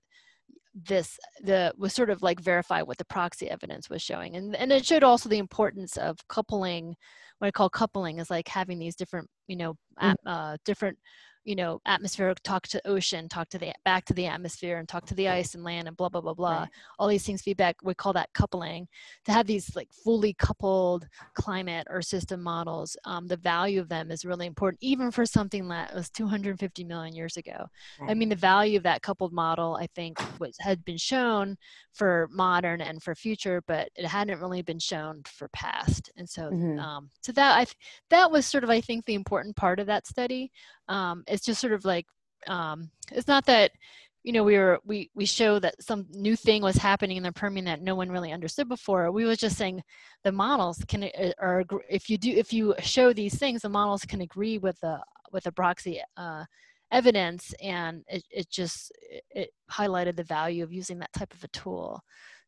this the was sort of like verify what the proxy evidence was showing and and it showed also the importance of coupling what i call coupling is like having these different you know mm. uh, different you know atmosphere talk to ocean talk to the back to the atmosphere and talk to the ice and land and blah blah blah blah right. all these things feedback we call that coupling to have these like fully coupled climate or system models um, the value of them is really important even for something that was 250 million years ago right. i mean the value of that coupled model i think was had been shown for modern and for future but it hadn't really been shown for past and so mm-hmm. um, so that i th- that was sort of i think the important part of that study um, it's just sort of like um, it's not that you know we were we we show that some new thing was happening in the Permian that no one really understood before. We was just saying the models can uh, or if you do if you show these things, the models can agree with the with the proxy uh, evidence, and it it just it highlighted the value of using that type of a tool.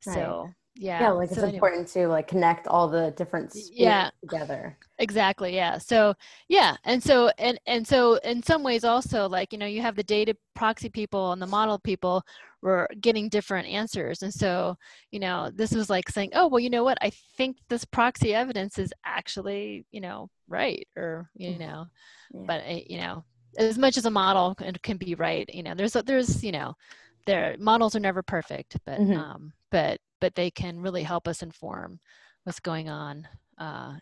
Right. So yeah yeah like so it's anyway. important to like connect all the different yeah together exactly yeah so yeah and so and and so in some ways also like you know you have the data proxy people and the model people were getting different answers and so you know this was like saying oh well you know what i think this proxy evidence is actually you know right or you mm-hmm. know yeah. but eh, you know as much as a model can, can be right you know there's there's you know their models are never perfect but mm-hmm. um but but they can really help us inform what's going on uh,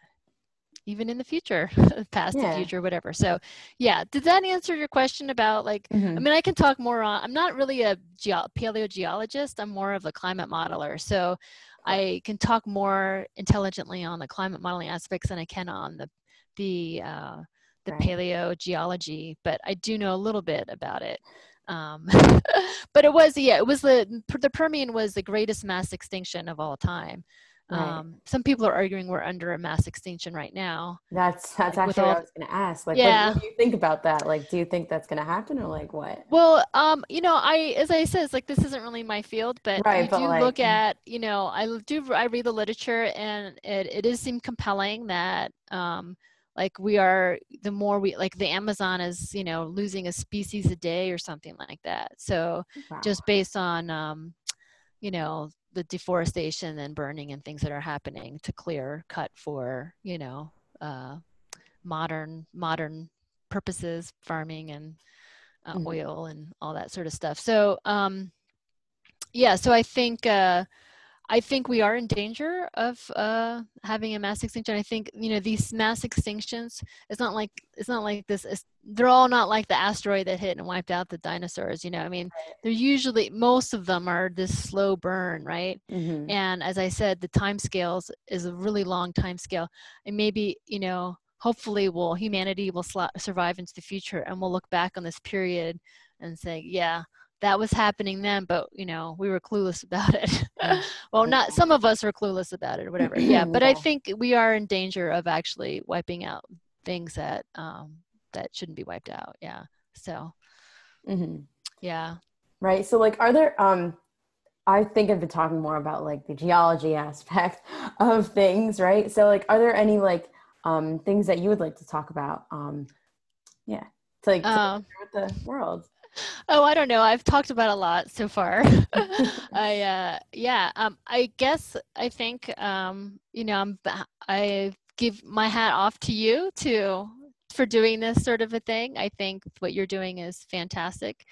even in the future <laughs> past yeah. the future whatever so yeah did that answer your question about like mm-hmm. i mean i can talk more on i'm not really a ge- paleogeologist i'm more of a climate modeler so i can talk more intelligently on the climate modeling aspects than i can on the the uh, the right. paleogeology but i do know a little bit about it um, <laughs> but it was, yeah, it was the, the Permian was the greatest mass extinction of all time. Right. Um, some people are arguing we're under a mass extinction right now. That's that's like, actually all, what I was going to ask. Like, yeah. what, what, do you think about that? Like, do you think that's going to happen, or like what? Well, um, you know, I as I said, it's like this isn't really my field, but right, I but do like, look at, you know, I do I read the literature, and it it does seem compelling that um, like we are the more we like the amazon is you know losing a species a day or something like that so wow. just based on um you know the deforestation and burning and things that are happening to clear cut for you know uh, modern modern purposes farming and uh, mm-hmm. oil and all that sort of stuff so um, yeah so i think uh, I think we are in danger of uh, having a mass extinction. I think you know these mass extinctions. It's not like it's not like this. They're all not like the asteroid that hit and wiped out the dinosaurs. You know, I mean, they're usually most of them are this slow burn, right? Mm-hmm. And as I said, the time scales is a really long time scale, and maybe you know, hopefully, will humanity will sl- survive into the future, and we'll look back on this period and say, yeah, that was happening then, but you know, we were clueless <laughs> about it. <laughs> Well, not some of us are clueless about it or whatever. <clears throat> Yeah, but I think we are in danger of actually wiping out things that um, that shouldn't be wiped out. Yeah. So. Mm-hmm. Yeah. Right. So, like, are there? um I think I've been talking more about like the geology <laughs> aspect of things, right? So, like, are there any like um things that you would like to talk about? Um, yeah, to like to uh, with the world oh, I don't know. I've talked about a lot so far. <laughs> <laughs> I uh, yeah. Um, I guess I think um, you know I'm I give my hat off to you to for doing this sort of a thing. I think what you're doing is fantastic.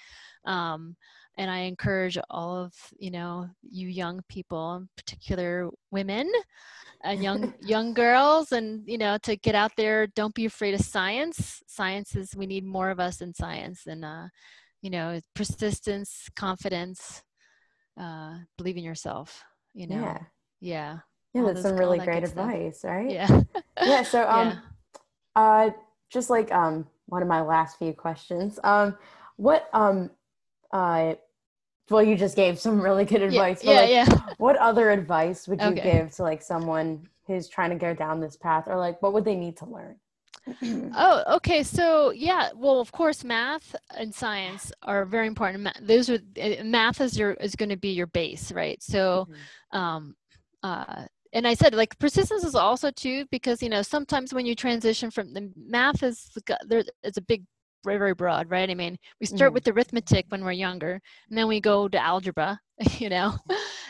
Um, and I encourage all of you know you young people, in particular women and young <laughs> young girls, and you know to get out there. Don't be afraid of science. Science is we need more of us in science, and uh, you know persistence confidence uh believe in yourself you know yeah yeah yeah that's those, some really great advice stuff. right yeah yeah so <laughs> um yeah. uh just like um one of my last few questions um what um uh well you just gave some really good advice yeah, yeah, like, yeah. what other advice would you okay. give to like someone who's trying to go down this path or like what would they need to learn oh, okay. So yeah, well, of course, math and science are very important. Those are eh, math is your is going to be your base, right? So, mm-hmm. um, uh, and I said like persistence is also too because you know sometimes when you transition from the math is there, it's a big very very broad, right? I mean, we start mm-hmm. with arithmetic when we're younger, and then we go to algebra, <laughs> you know,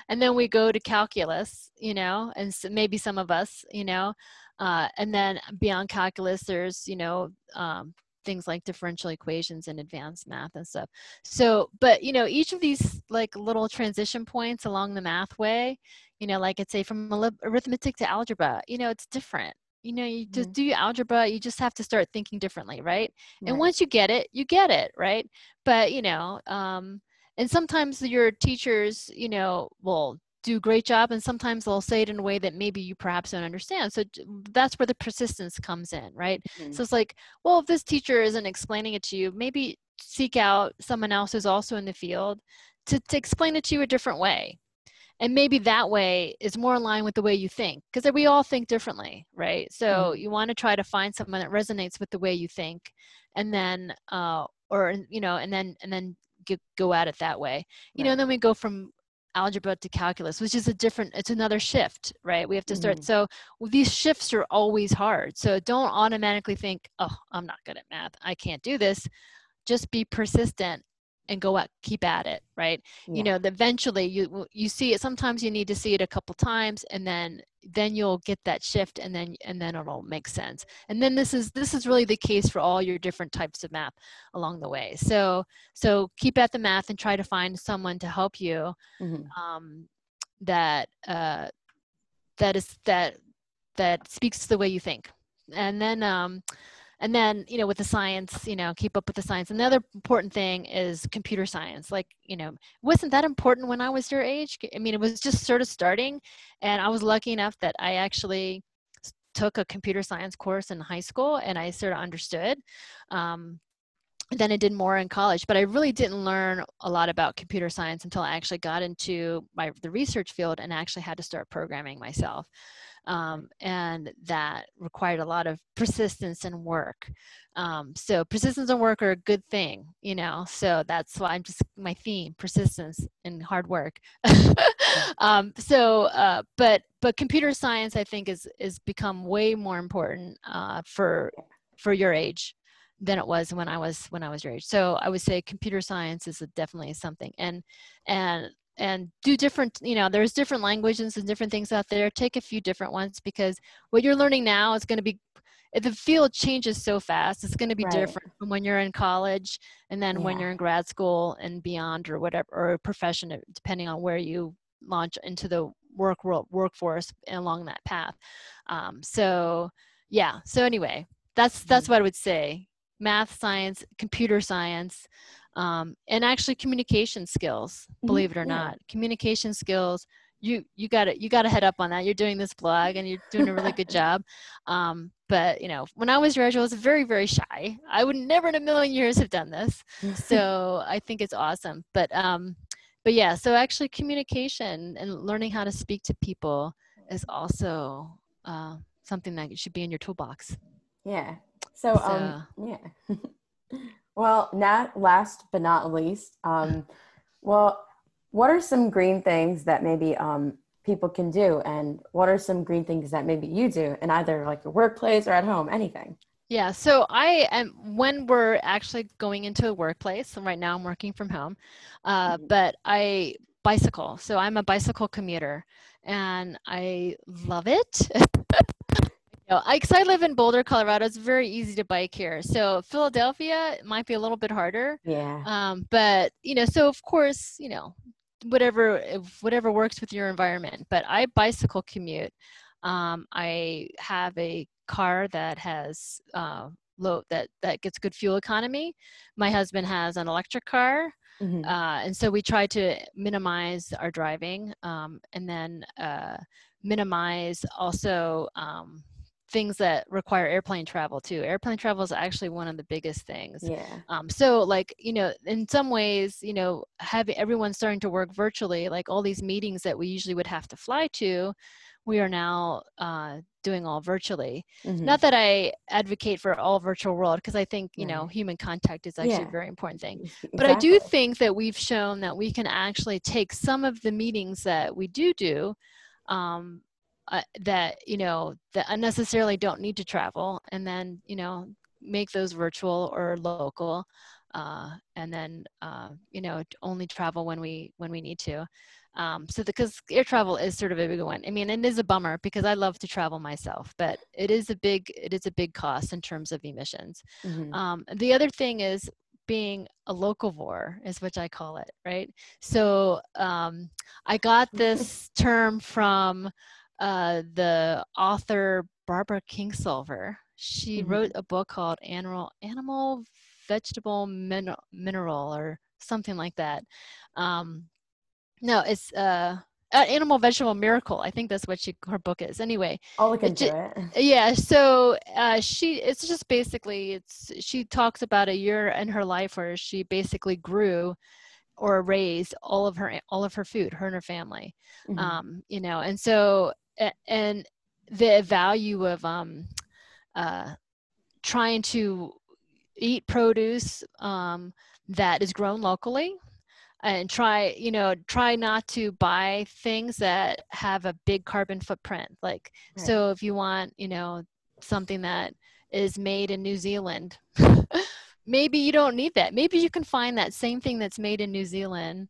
and then we go to calculus, you know, and so maybe some of us, you know. Uh, and then beyond calculus, there's, you know, um, things like differential equations and advanced math and stuff. So, but, you know, each of these like little transition points along the math way, you know, like I'd say from arithmetic to algebra, you know, it's different. You know, you just mm-hmm. do algebra, you just have to start thinking differently, right? right? And once you get it, you get it, right? But, you know, um, and sometimes your teachers, you know, will do a great job and sometimes they'll say it in a way that maybe you perhaps don't understand so that's where the persistence comes in right mm-hmm. so it's like well if this teacher isn't explaining it to you maybe seek out someone else who's also in the field to, to explain it to you a different way and maybe that way is more in line with the way you think because we all think differently right so mm-hmm. you want to try to find someone that resonates with the way you think and then uh or you know and then and then go at it that way you right. know and then we go from algebra to calculus which is a different it's another shift right we have to start mm-hmm. so well, these shifts are always hard so don't automatically think oh i'm not good at math i can't do this just be persistent and go at keep at it right yeah. you know eventually you you see it sometimes you need to see it a couple times and then then you'll get that shift and then and then it'll make sense and then this is this is really the case for all your different types of math along the way so so keep at the math and try to find someone to help you mm-hmm. um, that uh, that is that that speaks the way you think and then um, and then you know with the science you know keep up with the science. Another important thing is computer science. Like you know wasn't that important when i was your age? I mean it was just sort of starting. And i was lucky enough that i actually took a computer science course in high school and i sort of understood um, then I did more in college, but I really didn't learn a lot about computer science until I actually got into my the research field and actually had to start programming myself um, and that required a lot of persistence and work. Um, so persistence and work are a good thing, you know. So that's why I'm just my theme: persistence and hard work. <laughs> um, so, uh, but but computer science, I think, is is become way more important uh, for for your age than it was when I was when I was your age. So I would say computer science is definitely something, and and and do different you know there's different languages and different things out there take a few different ones because what you're learning now is going to be the field changes so fast it's going to be right. different from when you're in college and then yeah. when you're in grad school and beyond or whatever or profession depending on where you launch into the work world workforce along that path um, so yeah so anyway that's that's mm-hmm. what i would say math science computer science um, and actually communication skills mm-hmm. believe it or not. Communication skills you you got to you got to head up on that. You're doing this blog and you're doing a really good <laughs> job. Um, but you know when i was your age i was very very shy. I would never in a million years have done this. So i think it's awesome. But um but yeah so actually communication and learning how to speak to people is also uh, something that should be in your toolbox. Yeah. So, so um yeah <laughs> well not last but not least um well what are some green things that maybe um people can do and what are some green things that maybe you do in either like your workplace or at home anything yeah, so I am when we're actually going into a workplace, and right now I'm working from home, uh, mm-hmm. but I bicycle. So I'm a bicycle commuter, and I love it. <laughs> you know, I, cause I live in Boulder, Colorado. It's very easy to bike here. So Philadelphia might be a little bit harder. Yeah. Um, but you know, so of course, you know, whatever whatever works with your environment. But I bicycle commute. Um, I have a car that has uh, low that that gets good fuel economy. My husband has an electric car, mm-hmm. uh, and so we try to minimize our driving, um, and then uh, minimize also. Um, things that require airplane travel too. Airplane travel is actually one of the biggest things. Yeah. Um, so like, you know, in some ways, you know, having everyone starting to work virtually, like all these meetings that we usually would have to fly to, we are now uh, doing all virtually. Mm-hmm. Not that I advocate for all virtual world because I think you know human contact is actually yeah. a very important thing. Exactly. But I do think that we've shown that we can actually take some of the meetings that we do do. Um, uh, that you know that unnecessarily don't need to travel and then you know make those virtual or local uh, and then uh, you know only travel when we when we need to um, so because air travel is sort of a big one. I mean, it is a bummer because I love to travel myself, but it is a big it is a big cost in terms of emissions. Mm-hmm. Um, the other thing is being a locavore is what I call it, right? So um, I got <laughs> this term from uh, the author Barbara Kingsolver. She mm-hmm. wrote a book called Animal Animal Vegetable Min- Mineral or something like that. Um, no, it's uh, Animal Vegetable Miracle. I think that's what she her book is. Anyway, I'll look into it. it. <laughs> Yeah, so uh, she it's just basically it's she talks about a year in her life where she basically grew or raised all of her all of her food, her and her family. Mm-hmm. Um, you know, and so and the value of um, uh, trying to eat produce um, that is grown locally and try you know try not to buy things that have a big carbon footprint like right. so if you want you know something that is made in new zealand <laughs> maybe you don't need that maybe you can find that same thing that's made in new zealand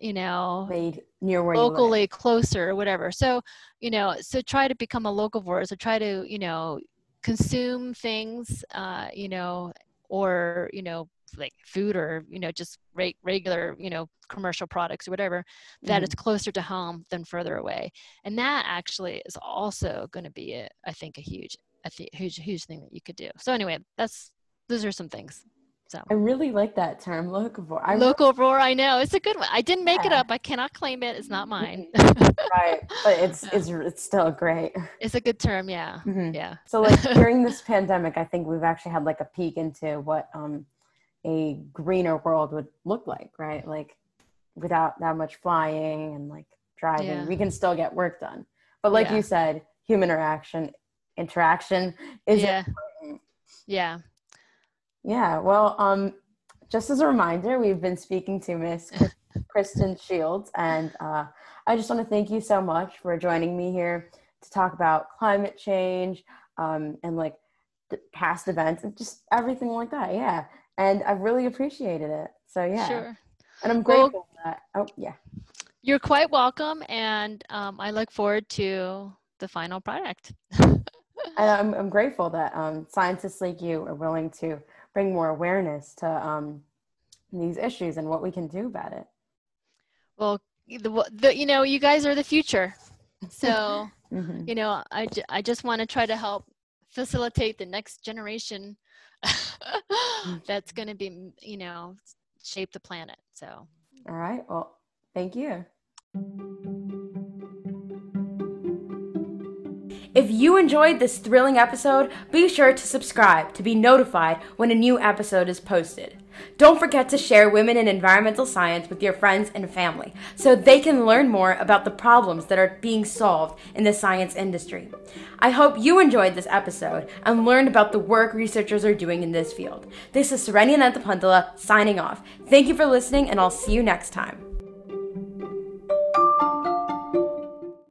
you know made near where locally closer or whatever. So you know so try to become a locavore so try to you know consume things uh you know or you know like food or you know just re- regular you know commercial products or whatever that mm-hmm. it's closer to home than further away. And that actually is also going to be a, I think a huge a th- huge huge thing that you could do. So anyway that's those are some things so I really like that term, locavore. I locavore, I know it's a good one. I didn't make yeah. it up. I cannot claim it. It's not mine. <laughs> right, but <laughs> it's it's it's still great. It's a good term, yeah, mm-hmm. yeah. So like <laughs> during this pandemic, I think we've actually had like a peek into what um a greener world would look like, right? Like without that much flying and like driving, yeah. we can still get work done. But like yeah. you said, human interaction interaction is yeah. important. Yeah. Yeah. Well, um, just as a reminder, we've been speaking to Miss Christine Shields, and uh, I just want to thank you so much for joining me here to talk about climate change um, and like past events and just everything like that. Yeah and I've really appreciated it. So yeah, sure. And I'm grateful well, that. Oh yeah. You're quite welcome, and um, I look forward to the final product. <laughs> I'm, I'm grateful that um, scientists like you are willing to bring more awareness to um, these issues and what we can do about it. Well, the, the you know, you guys are the future, so <laughs> mm-hmm. you know, I, I just want to try to help facilitate the next generation <laughs> that's going to be, you know, shape the planet. So, all right. Well, thank you. If you enjoyed this thrilling episode, be sure to subscribe to be notified when a new episode is posted. Don't forget to share women in environmental science with your friends and family so they can learn more about the problems that are being solved in the science industry. I hope you enjoyed this episode and learned about the work researchers are doing in this field. This is Saranya Nanthapantala signing off. Thank you for listening, and I'll see you next time.